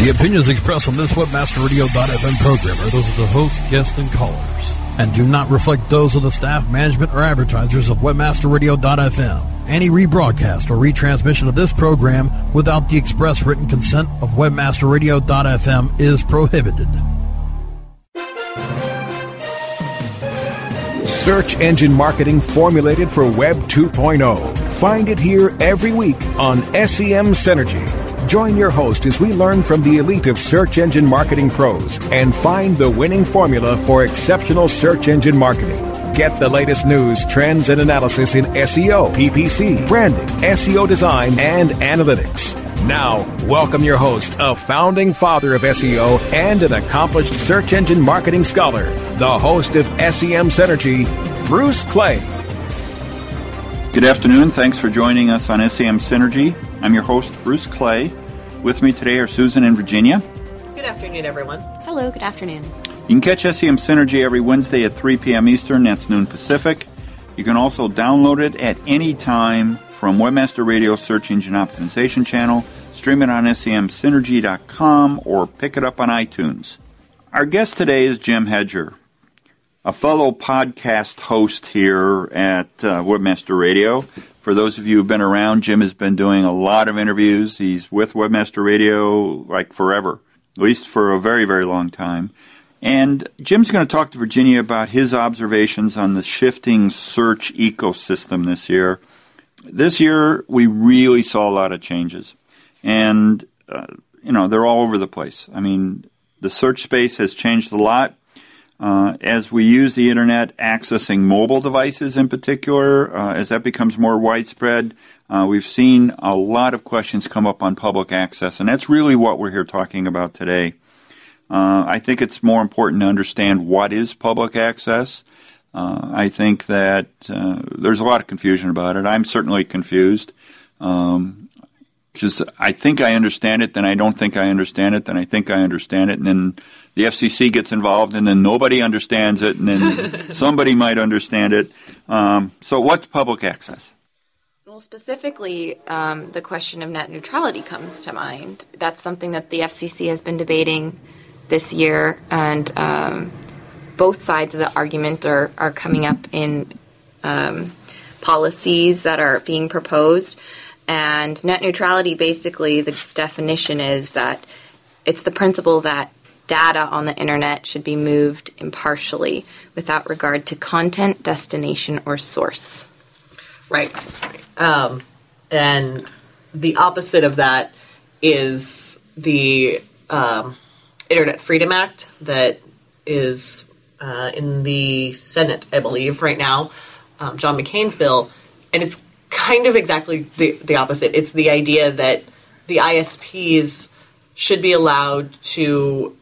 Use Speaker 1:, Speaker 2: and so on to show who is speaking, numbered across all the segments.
Speaker 1: The opinions expressed on this WebmasterRadio.fm program are those of the host, guests, and callers, and do not reflect those of the staff, management, or advertisers of WebmasterRadio.fm. Any rebroadcast or retransmission of this program without the express written consent of WebmasterRadio.fm is prohibited.
Speaker 2: Search engine marketing formulated for Web 2.0. Find it here every week on SEM Synergy. Join your host as we learn from the elite of search engine marketing pros and find the winning formula for exceptional search engine marketing. Get the latest news, trends, and analysis in SEO, PPC, branding, SEO design, and analytics. Now, welcome your host, a founding father of SEO and an accomplished search engine marketing scholar, the host of SEM Synergy, Bruce Clay.
Speaker 3: Good afternoon. Thanks for joining us on SEM Synergy. I'm your host, Bruce Clay. With me today are Susan and Virginia.
Speaker 4: Good afternoon, everyone.
Speaker 5: Hello, good afternoon.
Speaker 3: You can catch SEM Synergy every Wednesday at 3 p.m. Eastern, that's noon Pacific. You can also download it at any time from Webmaster Radio Search Engine Optimization channel, stream it on semsynergy.com, or pick it up on iTunes. Our guest today is Jim Hedger, a fellow podcast host here at uh, Webmaster Radio. For those of you who've been around, Jim has been doing a lot of interviews. He's with Webmaster Radio like forever, at least for a very, very long time. And Jim's going to talk to Virginia about his observations on the shifting search ecosystem this year. This year, we really saw a lot of changes. And, uh, you know, they're all over the place. I mean, the search space has changed a lot. Uh, as we use the internet, accessing mobile devices in particular, uh, as that becomes more widespread, uh, we've seen a lot of questions come up on public access, and that's really what we're here talking about today. Uh, I think it's more important to understand what is public access. Uh, I think that uh, there's a lot of confusion about it. I'm certainly confused. Um, because I think I understand it, then I don't think I understand it, then I think I understand it, and then the FCC gets involved, and then nobody understands it, and then somebody might understand it. Um, so, what's public access?
Speaker 5: Well, specifically, um, the question of net neutrality comes to mind. That's something that the FCC has been debating this year, and um, both sides of the argument are, are coming up in um, policies that are being proposed. And net neutrality, basically, the definition is that it's the principle that data on the internet should be moved impartially without regard to content, destination, or source.
Speaker 4: Right. Um, and the opposite of that is the um, Internet Freedom Act that is uh, in the Senate, I believe, right now, um, John McCain's bill. And it's kind of exactly the, the opposite. It's the idea that the ISPs should be allowed to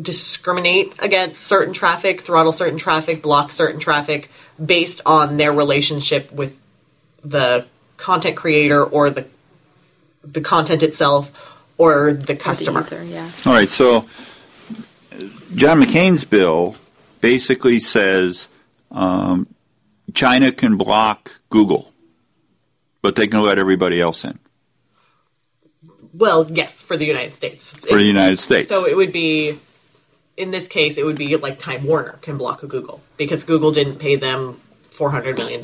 Speaker 4: discriminate against certain traffic, throttle certain traffic, block certain traffic based on their relationship with the content creator or the the content itself or the customer.
Speaker 5: The user, yeah.
Speaker 3: All right, so John McCain's bill basically says um, China can block Google, but they can let everybody else in.
Speaker 4: Well, yes, for the United States.
Speaker 3: For the United States.
Speaker 4: So it would be, in this case, it would be like Time Warner can block a Google because Google didn't pay them $400 million.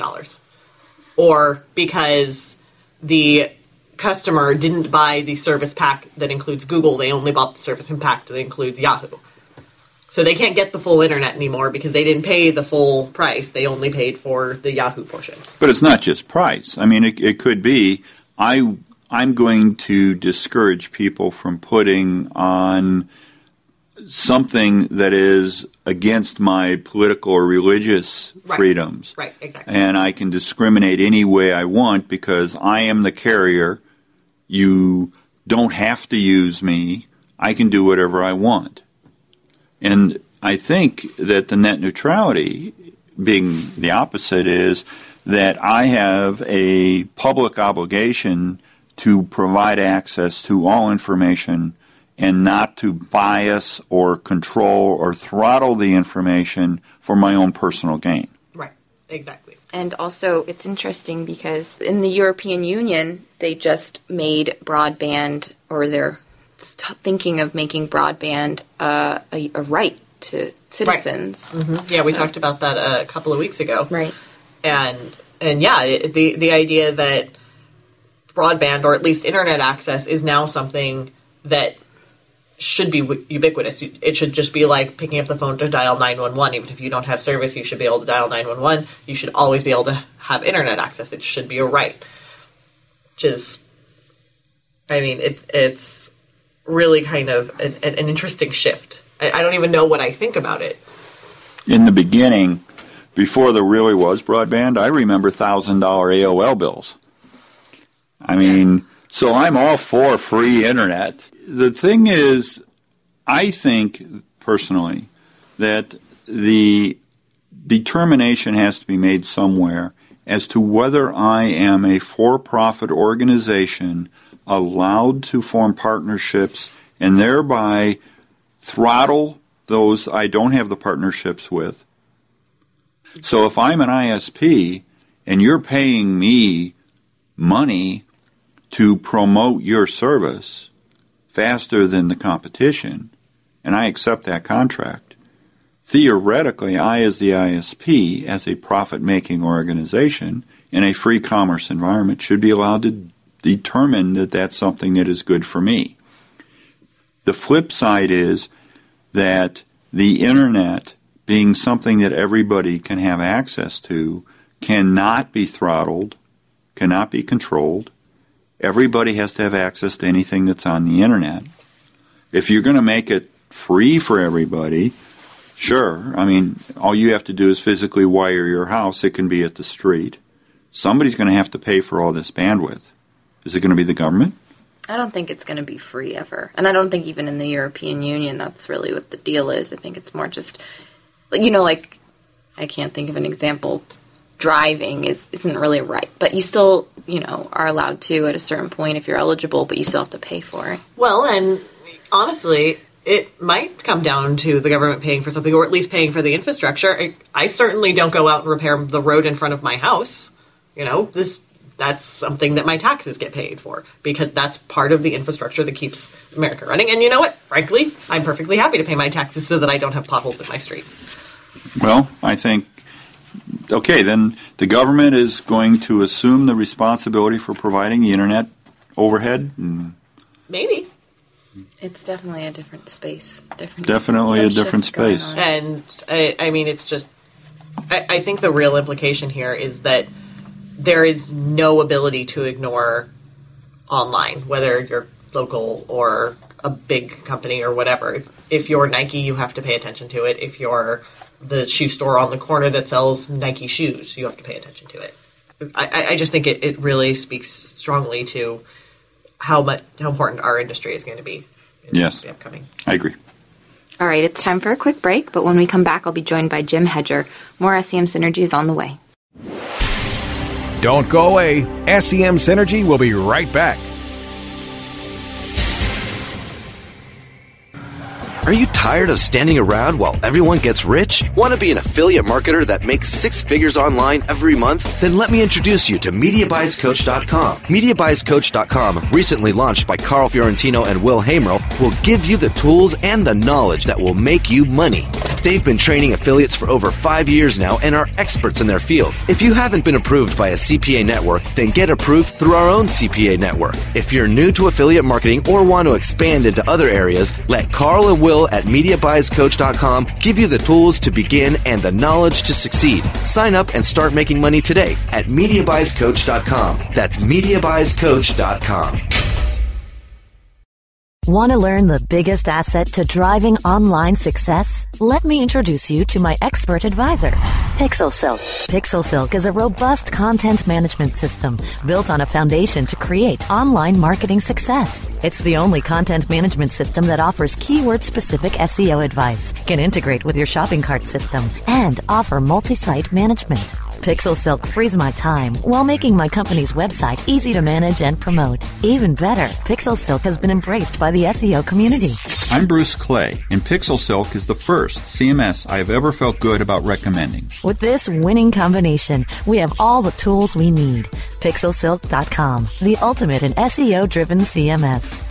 Speaker 4: Or because the customer didn't buy the service pack that includes Google, they only bought the service pack that includes Yahoo. So they can't get the full internet anymore because they didn't pay the full price. They only paid for the Yahoo portion.
Speaker 3: But it's not just price. I mean, it, it could be I I'm going to discourage people from putting on something that is against my political or religious
Speaker 4: Right.
Speaker 3: freedoms.
Speaker 4: Right, exactly.
Speaker 3: And I can discriminate any way I want because I am the carrier. You don't have to use me. I can do whatever I want. And I think that the net neutrality, being the opposite, is that I have a public obligation to provide access to all information and not to bias or control or throttle the information for my own personal gain.
Speaker 4: Right, exactly.
Speaker 5: And also, it's interesting because in the European Union, they just made broadband, or they're t- thinking of making broadband uh, a, a right to citizens.
Speaker 4: Yeah, we
Speaker 5: So-
Speaker 4: talked about that a couple of weeks ago.
Speaker 5: Right.
Speaker 4: and and yeah, it, the the idea that broadband or at least internet access is now something that should be ubiquitous. It should just be like picking up the phone to dial 911. Even if you don't have service, you should be able to dial 911. You should always be able to have internet access. It should be a right. Which is, I mean, it, it's really kind of an, an interesting shift. I, I don't even know what I think about it.
Speaker 3: In the beginning, before there really was broadband, I remember $1,000 AOL bills. I mean, so I'm all for free internet. The thing is, I think personally that the determination has to be made somewhere as to whether I am a for profit organization allowed to form partnerships and thereby throttle those I don't have the partnerships with. So if I'm an ISP and you're paying me money to promote your service faster than the competition, and I accept that contract, theoretically, I, as the ISP, as a profit making organization in a free commerce environment, should be allowed to determine that that's something that is good for me. The flip side is that the internet, being something that everybody can have access to, cannot be throttled, cannot be controlled. Everybody has to have access to anything that's on the internet. If you're going to make it free for everybody, sure. I mean, all you have to do is physically wire your house. It can be at the street. Somebody's going to have to pay for all this bandwidth. Is it going to be the government?
Speaker 5: I don't think it's going to be free ever. And I don't think even in the European Union that's really what the deal is. I think it's more just, like, you know, like, I can't think of an example. Driving is, isn't really a right, but you still, you know, are allowed to at a certain point if you're eligible, but you still have to pay for it.
Speaker 4: Well, and honestly, it might come down to the government paying for something, or at least paying for the infrastructure. I, I certainly don't go out and repair the road in front of my house. You know, this that's something that my taxes get paid for because that's part of the infrastructure that keeps America running. And you know what? Frankly, I'm perfectly happy to pay my taxes so that I don't have potholes in my street.
Speaker 3: Well, I think, okay, then the government is going to assume the responsibility for providing the internet overhead. And
Speaker 4: Maybe.
Speaker 5: It's definitely a different space. Different.
Speaker 3: Definitely a different space.
Speaker 4: And I, I mean, it's just. I, I think the real implication here is that there is no ability to ignore online, whether you're local or a big company or whatever. If, if you're Nike, you have to pay attention to it. If you're the shoe store on the corner that sells Nike shoes, you have to pay attention to it. I, I- I just think it, it really speaks strongly to how much how important our industry is going to be. in
Speaker 3: Yes.
Speaker 4: the upcoming.
Speaker 3: I agree.
Speaker 5: All right, it's time for a quick break, but when we come back, I'll be joined by Jim Hedger. More SEM Synergy is on the way.
Speaker 2: Don't go away. SEM Synergy will be right back.
Speaker 6: Are you tired of standing around while everyone gets rich? Want to be an affiliate marketer that makes six figures online every month? Then let me introduce you to MediaBuysCoach.com. MediaBuysCoach.com, recently launched by Carl Fiorentino and Will Hamro, will give you the tools and the knowledge that will make you money. They've been training affiliates for over five years now and are experts in their field. If you haven't been approved by a CPA network, then get approved through our own CPA network. If you're new to affiliate marketing or want to expand into other areas, let Carl and Will at MediaBuysCoach.com give you the tools to begin and the knowledge to succeed. Sign up and start making money today at MediaBuysCoach.com. That's MediaBuysCoach.com.
Speaker 7: Want to learn the biggest asset to driving online success? Let me introduce you to my expert advisor, PixelSilk. PixelSilk is a robust content management system built on a foundation to create online marketing success. It's the only content management system that offers keyword specific SEO advice, can integrate with your shopping cart system, and offer multi site management. Pixel Silk frees my time while making my company's website easy to manage and promote. Even better, Pixel Silk has been embraced by the SEO community.
Speaker 3: I'm Bruce Clay, and Pixel Silk is the first CMS I have ever felt good about recommending.
Speaker 7: With this winning combination, we have all the tools we need. Pixelsilk.com, the ultimate in SEO driven CMS.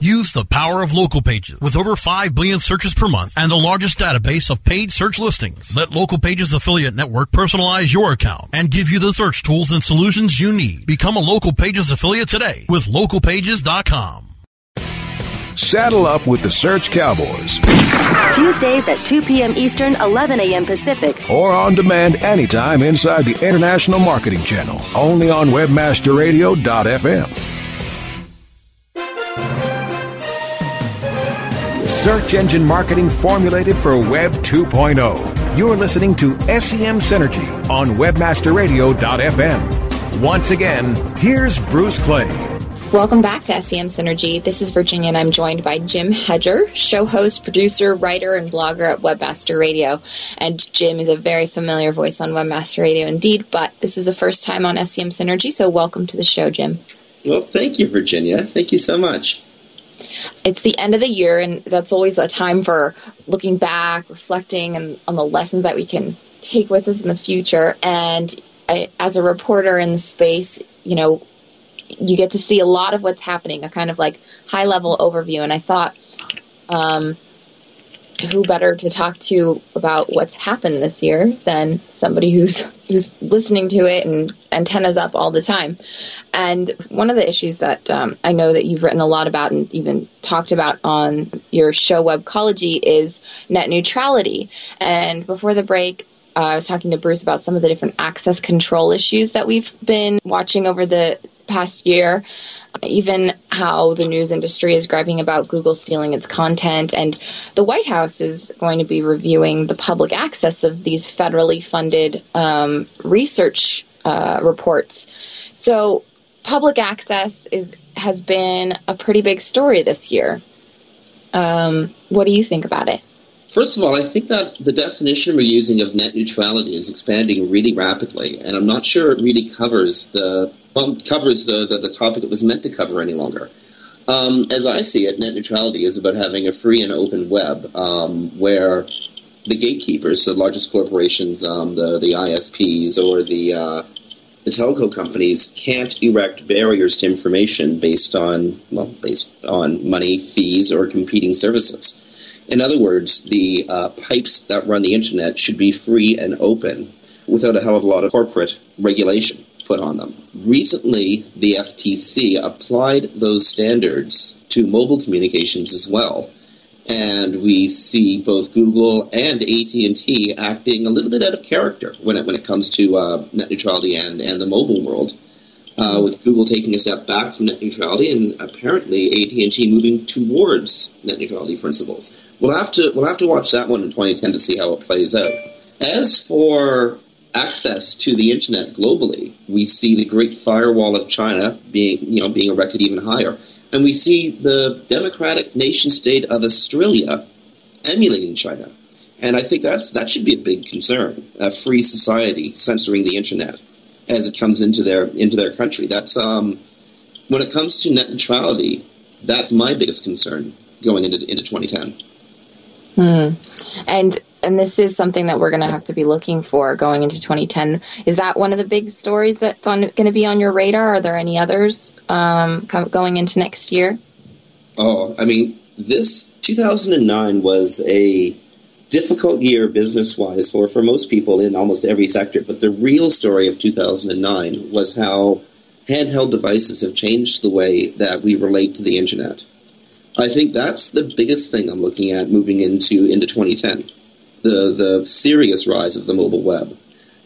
Speaker 1: Use the power of local pages with over 5 billion searches per month and the largest database of paid search listings. Let Local Pages Affiliate Network personalize your account and give you the search tools and solutions you need. Become a Local Pages affiliate today with localpages.com.
Speaker 2: Saddle up with the Search Cowboys
Speaker 7: Tuesdays at 2 p.m. Eastern, 11 a.m. Pacific.
Speaker 2: or on demand anytime inside the International Marketing Channel, only on webmasterradio.fm. Search engine marketing formulated for Web 2.0. You're listening to SEM Synergy on webmasterradio.fm. Once again, here's Bruce Clay.
Speaker 5: Welcome back to SEM Synergy. This is Virginia, and I'm joined by Jim Hedger, show host, producer, writer, and blogger at Webmaster Radio. And Jim is a very familiar voice on Webmaster Radio indeed, but this is the first time on SEM Synergy, so welcome to the show, Jim.
Speaker 8: Well, thank you, Virginia. Thank you so much.
Speaker 5: It's the end of the year, and that's always a time for looking back, reflecting, and on the lessons that we can take with us in the future. And I, as a reporter in the space, you know, you get to see a lot of what's happening, a kind of like high level overview. And I thought, um, who better to talk to about what's happened this year than somebody who's who's listening to it and antennas up all the time. And one of the issues that um, I know that you've written a lot about and even talked about on your show Webcology is net neutrality. And before the break, uh, I was talking to Bruce about some of the different access control issues that we've been watching over the past year, even how the news industry is griping about Google stealing its content. And the White House is going to be reviewing the public access of these federally funded um, research uh, reports. So, public access is has been a pretty big story this year. Um, what do you think about it?
Speaker 8: First of all, I think that the definition we're using of net neutrality is expanding really rapidly, and I'm not sure it really covers the well, covers the, the, the topic it was meant to cover any longer. Um, as I see it, net neutrality is about having a free and open web um, where the gatekeepers, the largest corporations, um, the, the ISPs or the, uh, the telco companies, can't erect barriers to information based on, well, based on money, fees, or competing services. In other words, the uh, pipes that run the internet should be free and open without a hell of a lot of corporate regulation put on them. Recently, the FTC applied those standards to mobile communications as well. And we see both Google and AT&T acting a little bit out of character when it, when it comes to uh, net neutrality and, and the mobile world. Uh, with Google taking a step back from net neutrality and apparently AT&T moving towards net neutrality principles. We'll have to we'll have to watch that one in 2010 to see how it plays out. As for access to the internet globally, we see the Great Firewall of China being you know being erected even higher, and we see the democratic nation state of Australia emulating China. And I think that's that should be a big concern. A free society censoring the internet as it comes into their into their country. That's um, when it comes to net neutrality. That's my biggest concern going into into 2010.
Speaker 5: Hmm. And and this is something that we're going to have to be looking for going into 2010. Is that one of the big stories that's on going to be on your radar? Are there any others um, going into next year?
Speaker 8: Oh, I mean, this 2009 was a difficult year business wise for, for most people in almost every sector. But the real story of 2009 was how handheld devices have changed the way that we relate to the internet. I think that's the biggest thing I'm looking at moving into into 2010. The the serious rise of the mobile web.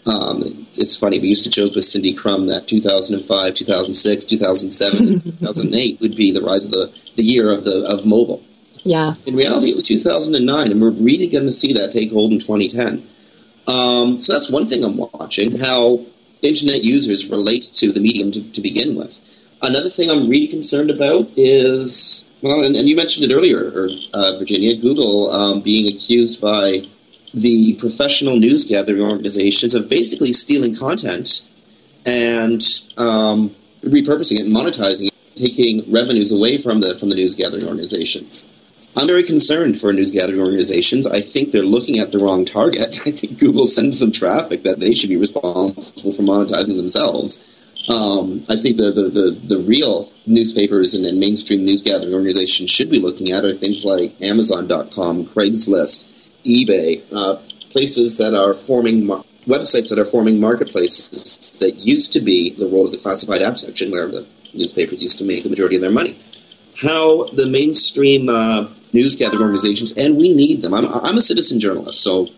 Speaker 8: Um, it's funny. We used to joke with Cindy Krum that 2005, 2006, 2007, 2008 would be the rise of the, the year of the of mobile.
Speaker 5: Yeah.
Speaker 8: In reality, it was 2009, and we're really going to see that take hold in 2010. Um, so that's one thing I'm watching, how internet users relate to the medium to, to begin with. Another thing I'm really concerned about is Well, and, and you mentioned it earlier, uh, Virginia. Google um, being accused by the professional news gathering organizations of basically stealing content and um, repurposing it and monetizing it, taking revenues away from the from the news gathering organizations. I'm very concerned for news gathering organizations. I think they're looking at the wrong target. I think Google sends them traffic that they should be responsible for monetizing themselves. Um, I think the, the, the, the, real newspapers and, and mainstream news gathering organizations should be looking at are things like Amazon.com, Craigslist, eBay, uh, places that are forming mar- websites that are forming marketplaces that used to be the role of the classified app section where the newspapers used to make the majority of their money. How the mainstream uh, news gathering organizations, and we need them. I'm, I'm a citizen journalist, so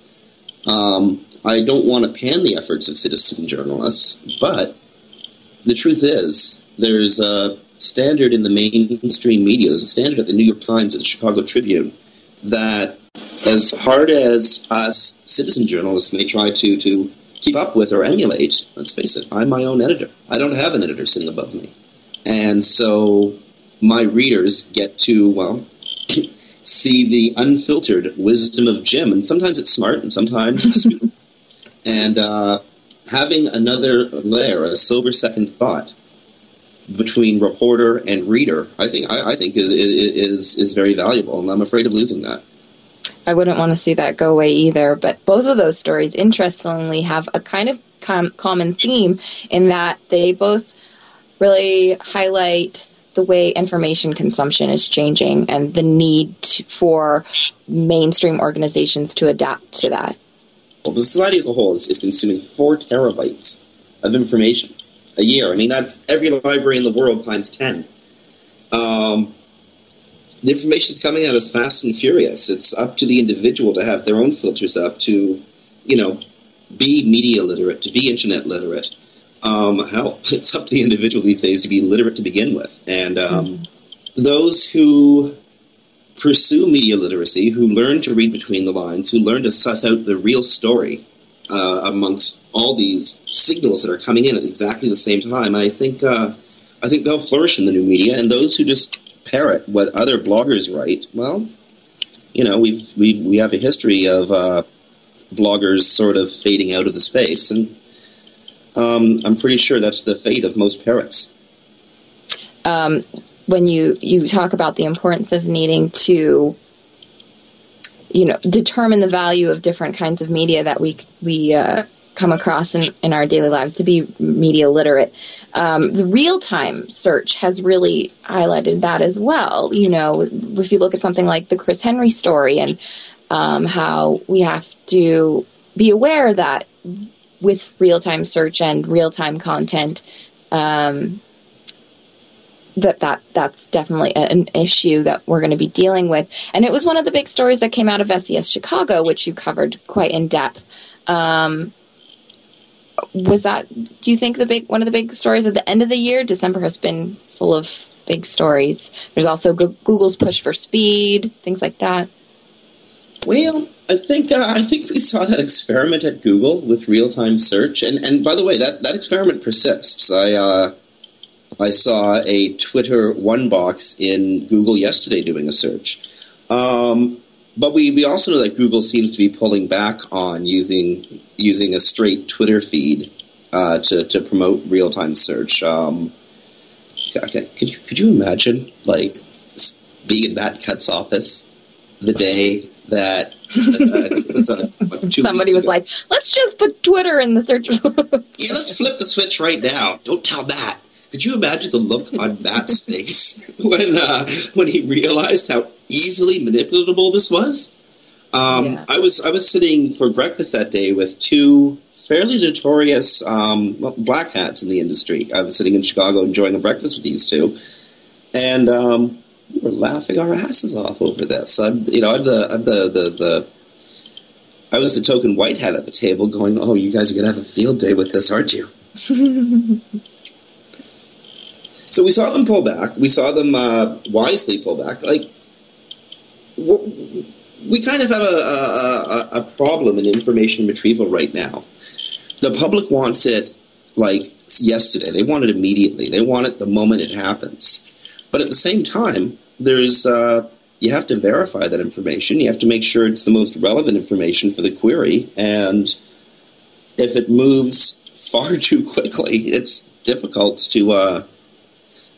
Speaker 8: um, I don't want to pan the efforts of citizen journalists, but the truth is, there's a standard in the mainstream media, there's a standard at the New York Times, at the Chicago Tribune, that as hard as us citizen journalists may try to, to keep up with or emulate, let's face it, I'm my own editor. I don't have an editor sitting above me. And so my readers get to, well, see the unfiltered wisdom of Jim. And sometimes it's smart and sometimes it's stupid. and uh, having another layer, a sober second thought between reporter and reader, I think I, I think is, is is very valuable, and I'm afraid of losing that.
Speaker 5: I wouldn't want to see that go away either. But both of those stories, interestingly, have a kind of com- common theme in that they both really highlight the way information consumption is changing and the need to, for mainstream organizations to adapt to that.
Speaker 8: Well, the society as a whole is, is consuming four terabytes of information a year. I mean, that's every library in the world times 10. Um, the information is coming at us fast and furious. It's up to the individual to have their own filters up to, you know, be media literate, to be internet literate. Um, it's up to the individual these days to be literate to begin with. And um, mm-hmm. those who pursue media literacy, who learn to read between the lines, who learn to suss out the real story uh, amongst all these signals that are coming in at exactly the same time, I think uh, I think they'll flourish in the new media. And those who just parrot what other bloggers write, well, you know, we've we've we have a history of uh, bloggers sort of fading out of the space, and um, I'm pretty sure that's the fate of most parrots.
Speaker 5: Um, when you you talk about the importance of needing to you know determine the value of different kinds of media that we we uh, come across in, in our daily lives to be media literate. Um, the real time search has really highlighted that as well. You know, if you look at something like the Chris Henry story and um, how we have to be aware that with real time search and real time content, um, that that that's definitely an issue that we're going to be dealing with. And it was one of the big stories that came out of SES Chicago, which you covered quite in depth. Um, was that? Do you think the big one of the big stories at the end of the year? December has been full of big stories. There's also Google's push for speed, things like that.
Speaker 8: Well, I think uh, I think we saw that experiment at Google with real time search, and and by the way, that that experiment persists. I. Uh, I saw a Twitter one box in Google yesterday doing a search. Um, but we, we also know that Google seems to be pulling back on using using a straight Twitter feed uh, to, to promote real time search. Um, okay, could you, could you imagine like being in Matt Cutts office the day that uh,
Speaker 5: was, uh, somebody was like, "Let's just put Twitter in the search results."
Speaker 8: yeah, let's flip the switch right now. Don't tell Matt. Could you imagine the look on Matt's face when uh, when he realized how easily manipulatable this was? Um, yeah. I was I was sitting for breakfast that day with two fairly notorious um, black hats in the industry. I was sitting in Chicago enjoying a breakfast with these two, and um, we were laughing our asses off over this. I'm, you know, I'm the I'm the, the the I was the token white hat at the table, going, "Oh, you guys are going to have a field day with this, aren't you?" So we saw them pull back. We saw them uh, wisely pull back. Like we kind of have a, a, a problem in information retrieval right now. The public wants it like yesterday. They want it immediately. They want it the moment it happens. But at the same time, there's uh, you have to verify that information. You have to make sure it's the most relevant information for the query, and if it moves far too quickly, it's difficult to uh,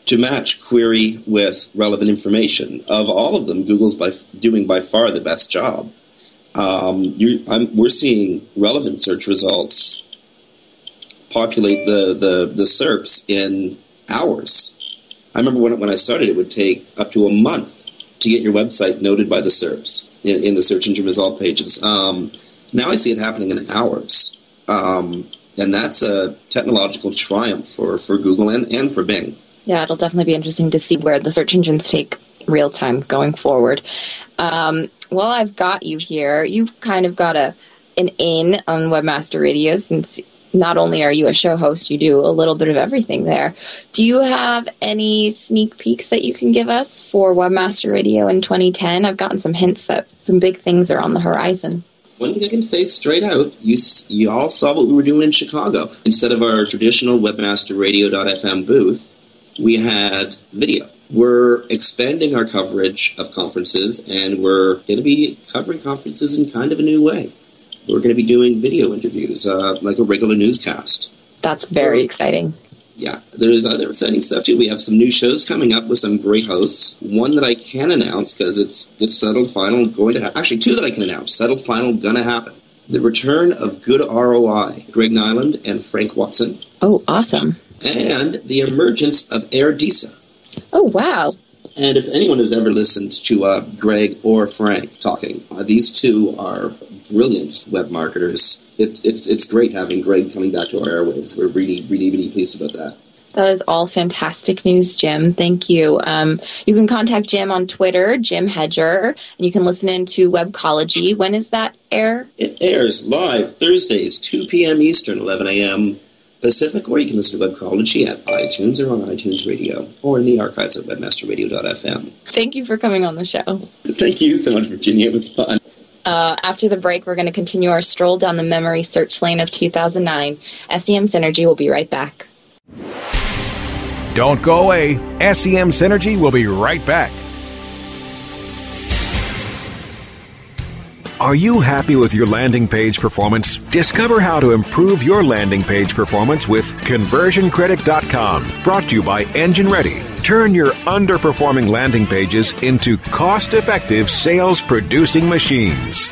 Speaker 8: to match query with relevant information. Of all of them, Google's by doing by far the best job. Um, we're seeing relevant search results populate the, the, the SERPs in hours. I remember when, when I started, it would take up to a month to get your website noted by the SERPs in, in the search engine result pages. Um, now I see it happening in hours. Um, and that's a technological triumph for, for Google and, and for Bing.
Speaker 5: Yeah, it'll definitely be interesting to see where the search engines take real time going forward. Um, well, I've got you here. You've kind of got a an in on Webmaster Radio since not only are you a show host, you do a little bit of everything there. Do you have any sneak peeks that you can give us for Webmaster Radio in 2010? I've gotten some hints that some big things are on the horizon.
Speaker 8: One thing I can say straight out, you, you all saw what we were doing in Chicago. Instead of our traditional webmasterradio.fm booth, we had video. We're expanding our coverage of conferences, and we're going to be covering conferences in kind of a new way we're going to be doing video interviews, uh, like a regular newscast.
Speaker 5: That's very exciting.
Speaker 8: Yeah, there's other exciting stuff too. We have some new shows coming up with some great hosts. One that I can announce because it's it's settled, final, going to happen. Actually, two that I can announce, settled, final, gonna happen. The return of Good ROI, Greg Niland and Frank Watson.
Speaker 5: Oh, awesome!
Speaker 8: And the emergence of AirDisa.
Speaker 5: Oh, wow!
Speaker 8: And if anyone has ever listened to uh, Greg or Frank talking, uh, these two are brilliant web marketers. It's, it's, it's great having Greg coming back to our airwaves. We're really, really, really pleased about that.
Speaker 5: That is all fantastic news, Jim. Thank you. Um, you can contact Jim on Twitter, Jim Hedger, and you can listen in to Webcology. When is that air?
Speaker 8: It airs live Thursdays, 2 p.m. Eastern, 11 a.m. Pacific, or you can listen to Webcology at iTunes or on iTunes Radio or in the archives at webmasterradio.fm.
Speaker 5: Thank you for coming on the show.
Speaker 8: Thank you so much, Virginia. It was fun.
Speaker 5: Uh, after the break, we're going to continue our stroll down the memory search lane of 2009. SEM Synergy will be right back.
Speaker 2: Don't go away. SEM Synergy will be right back. Are you happy with your landing page performance? Discover how to improve your landing page performance with ConversionCritic.com. Brought to you by Engine Ready. Turn your underperforming landing pages into cost effective sales producing machines.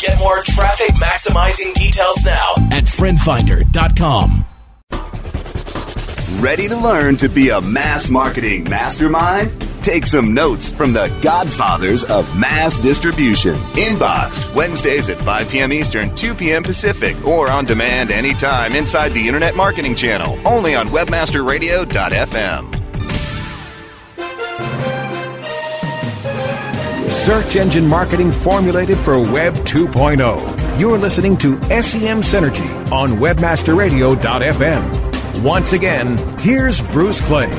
Speaker 9: Get more traffic maximizing details now at friendfinder.com.
Speaker 10: Ready to learn to be a mass marketing mastermind? Take some notes from the godfathers of mass distribution. Inbox, Wednesdays at 5 p.m. Eastern, 2 p.m. Pacific, or on demand anytime inside the Internet Marketing Channel, only on WebmasterRadio.fm.
Speaker 2: search engine marketing formulated for Web 2.0. You're listening to SEM Synergy on WebmasterRadio.fm. Once again, here's Bruce Clay.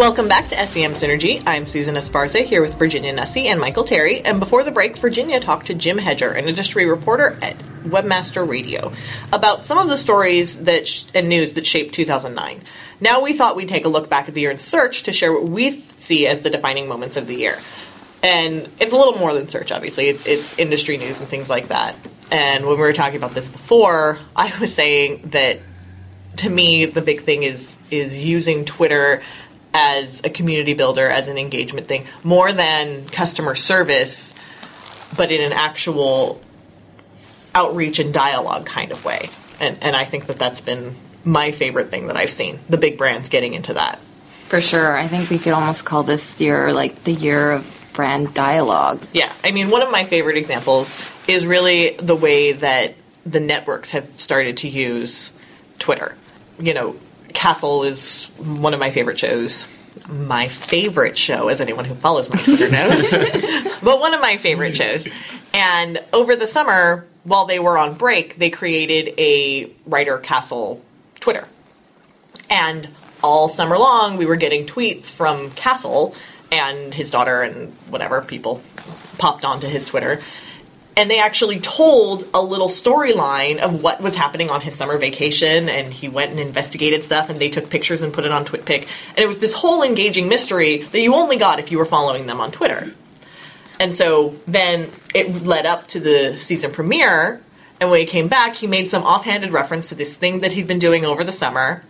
Speaker 4: Welcome back to SEM Synergy. I'm Susan Esparza here with Virginia Nussey and Michael Terry. And before the break, Virginia talked to Jim Hedger, an industry reporter at Webmaster Radio, about some of the stories that sh- and news that shaped 2009. Now we thought we'd take a look back at the year in search to share what we see as the defining moments of the year. And it's a little more than search, obviously. It's, it's industry news and things like that. And when we were talking about this before, I was saying that to me the big thing is is using Twitter as a community builder, as an engagement thing, more than customer service, but in an actual outreach and dialogue kind of way. And and I think that that's been my favorite thing that I've seen. The big brands getting into that.
Speaker 5: For sure. I think we could almost call this year like the year of brand dialogue.
Speaker 4: Yeah, I mean, one of my favorite examples is really the way that the networks have started to use Twitter. You know, Castle is one of my favorite shows. My favorite show, as anyone who follows my Twitter knows, but one of my favorite shows. And over the summer, while they were on break, they created a Writer Castle Twitter. And all summer long, we were getting tweets from Castle and his daughter and whatever people popped onto his Twitter. And they actually told a little storyline of what was happening on his summer vacation. And he went and investigated stuff, and they took pictures and put it on TwitPic. And it was this whole engaging mystery that you only got if you were following them on Twitter. And so then it led up to the season premiere. And when he came back, he made some offhanded reference to this thing that he'd been doing over the summer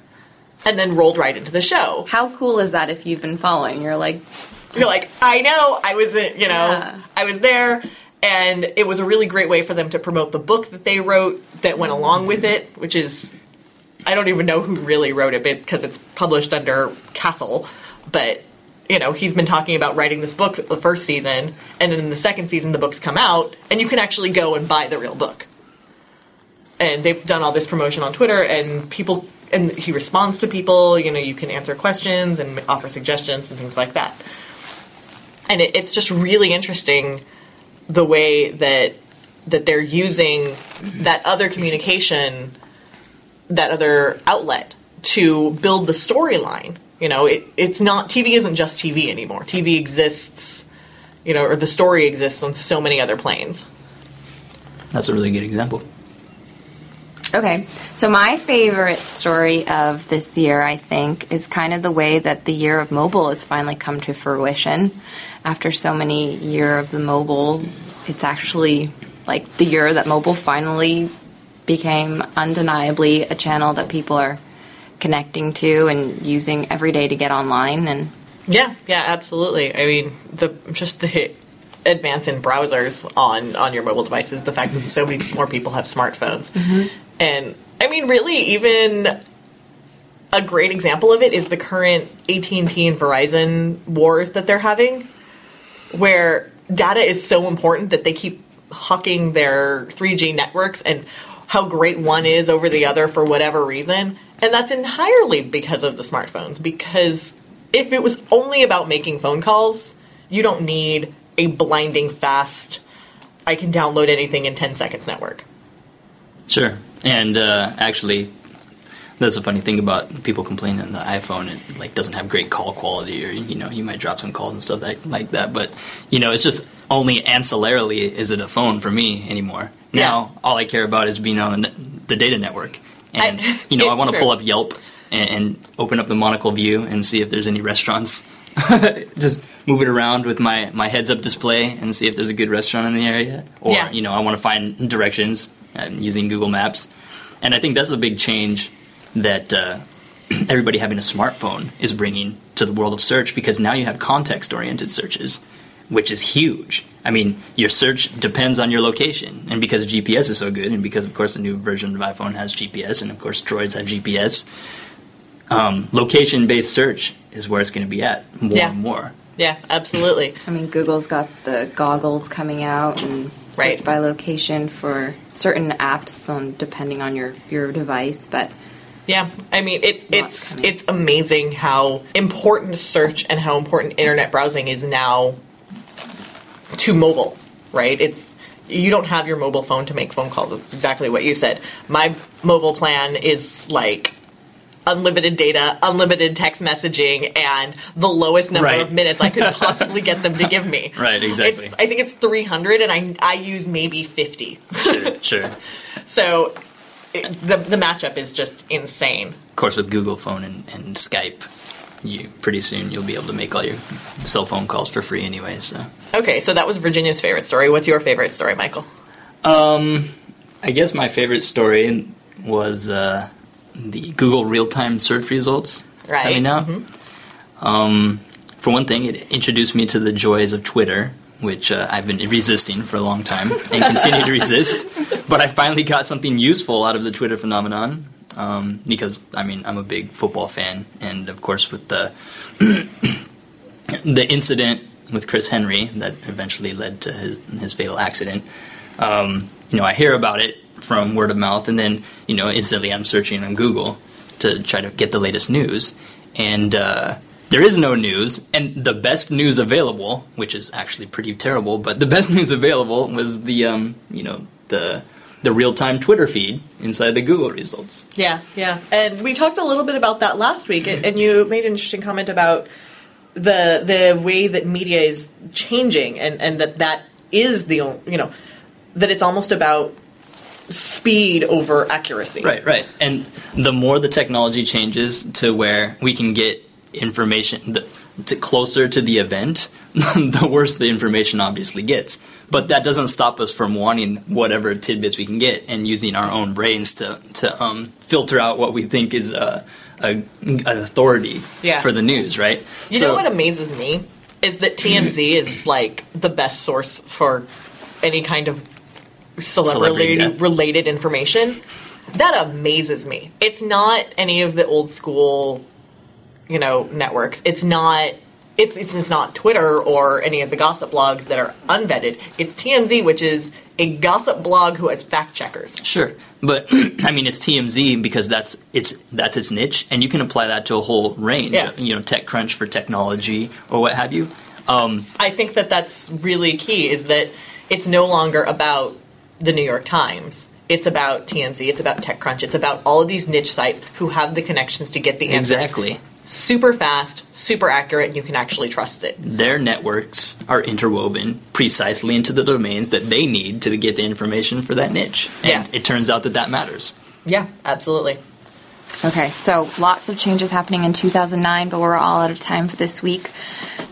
Speaker 4: and then rolled right into the show.
Speaker 5: How cool is that if you've been following? You're like,
Speaker 4: You're like, I know, I was, you know,
Speaker 5: Yeah.
Speaker 4: I was there. And it was a really great way for them to promote the book that they wrote that went along with it, which is, I don't even know who really wrote it because it's published under Castle. But, you know, he's been talking about writing this book the first season, and then in the second season, the books come out, and you can actually go and buy the real book. And they've done all this promotion on Twitter, and people, and he responds to people, you know, you can answer questions and offer suggestions and things like that and it, it's just really interesting the way that that they're using that other communication that other outlet to build the storyline you know? It, it's not tv isn't just tv anymore. Tv exists you know or the story exists on so many other planes.
Speaker 11: That's a really good example.
Speaker 5: Okay, so my favorite story of this year, I think, is kind of the way that the year of mobile has finally come to fruition. After so many year of the mobile, it's actually like the year that mobile finally became undeniably a channel that people are connecting to and using every day to get online and
Speaker 4: Yeah, yeah, absolutely. I mean, the just the advance in browsers on on your mobile devices, the fact that so many more people have smartphones, mm-hmm. And I mean, really, even a great example of it is the current AT and T and Verizon wars that they're having, where data is so important that they keep hawking their 3G networks and how great one is over the other for whatever reason. And that's entirely because of the smartphones. Because if it was only about making phone calls, you don't need a blinding fast, I can download anything in 10 seconds network.
Speaker 11: Sure. And uh, actually, that's a funny thing about people complaining on the iPhone. It like doesn't have great call quality, or you know, you might drop some calls and stuff that, like that. But you know, it's just only ancillarily is it a phone for me anymore. Now, all I care about is being on the, the data network, and
Speaker 4: I-
Speaker 11: you know, I want to pull up Yelp and, and open up the monocle view and see if there's any restaurants. just move it around with my, my heads up display and see if there's a good restaurant in the area. Or,
Speaker 4: Yeah.
Speaker 11: you know, I want to find directions uh, using Google Maps. And I think that's a big change that uh, everybody having a smartphone is bringing to the world of search because now you have context oriented searches, which is huge. I mean, your search depends on your location. And because GPS is so good, and because, of course, the new version of iPhone has GPS, and of course, Droids have GPS, um, location based search is where it's going to be at more
Speaker 4: Yeah.
Speaker 11: and more.
Speaker 4: Yeah, absolutely.
Speaker 5: I mean, Google's got the goggles coming out and search
Speaker 4: Right.
Speaker 5: by location for certain apps, on, depending on your, your device. But
Speaker 4: Yeah, I mean it, it's it's amazing how important search and how important internet browsing is now to mobile, right? It's you don't have your mobile phone to make phone calls. It's exactly what you said. My mobile plan is like unlimited data, unlimited text messaging, and the lowest number
Speaker 11: Right.
Speaker 4: of minutes I could possibly get them to give me.
Speaker 11: Right, exactly.
Speaker 4: It's, I think it's 300, and I I use maybe 50.
Speaker 11: Sure.
Speaker 4: So it, the the matchup is just insane.
Speaker 11: Of course, with Google Phone and, and Skype, you pretty soon you'll be able to make all your cell phone calls for free anyway. So,
Speaker 4: Okay, so that was Virginia's favorite story. What's your favorite story, Michael?
Speaker 11: um, I guess my favorite story was uh, the Google real-time search results
Speaker 4: Right.
Speaker 11: coming out.
Speaker 4: Mhm.
Speaker 11: Um, for one thing, it introduced me to the joys of Twitter, which uh, I've been resisting for a long time and continue to resist. But I finally got something useful out of the Twitter phenomenon um, because, I mean, I'm a big football fan, and of course, with the the incident with Chris Henry that eventually led to his, his fatal accident, um, you know, I hear about it from word of mouth, and then you know, instantly I'm searching on Google to try to get the latest news, and uh, there is no news. And the best news available, which is actually pretty terrible, but the best news available was the um, you know the the real time Twitter feed inside the Google results.
Speaker 4: Yeah, yeah. And we talked a little bit about that last week, and you made an interesting comment about the the way that media is changing, and and that that is the you know that it's almost about speed over accuracy.
Speaker 11: Right, right. And the more the technology changes to where we can get information the, to closer to the event, the worse the information obviously gets. But that doesn't stop us from wanting whatever tidbits we can get and using our own brains to to um, filter out what we think is a, a an authority
Speaker 4: Yeah.
Speaker 11: for the news. Right.
Speaker 4: You know what amazes me is that TMZ is like the best source for any kind of
Speaker 11: Celebrity
Speaker 4: celebrity related information. That amazes me. It's not any of the old school, you know, networks. It's not. It's, it's it's not Twitter or any of the gossip blogs that are unvetted. It's TMZ, which is a gossip blog who has fact checkers.
Speaker 11: Sure, but I mean it's TMZ because that's its that's its niche, and you can apply that to a whole range.
Speaker 4: Yeah.
Speaker 11: You know, TechCrunch for technology or what have you. Um,
Speaker 4: I think that that's really key is that it's no longer about the New York Times. It's about TMZ, it's about TechCrunch, it's about all of these niche sites who have the connections to get the answers.
Speaker 11: Exactly.
Speaker 4: Super fast, super accurate, and you can actually trust it.
Speaker 11: their networks are interwoven precisely into the domains that they need to get the information for that niche, and it turns out that that matters.
Speaker 4: Yeah, absolutely.
Speaker 5: Okay, so lots of changes happening in 2009, but we're all out of time for this week.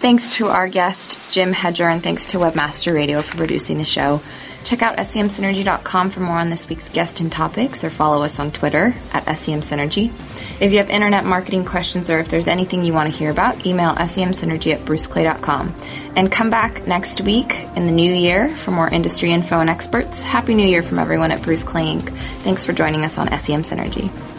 Speaker 5: Thanks to our guest, Jim Hedger, and thanks to Webmaster Radio for producing the show. Check out semsynergy.com for more on this week's guest and topics, or follow us on Twitter at semsynergy. If you have internet marketing questions or if there's anything you want to hear about, email semsynergy at bruceclay.com. And come back next week in the new year for more industry info and experts. Happy New Year from everyone at Bruce Clay Inc. Thanks for joining us on SEM Synergy.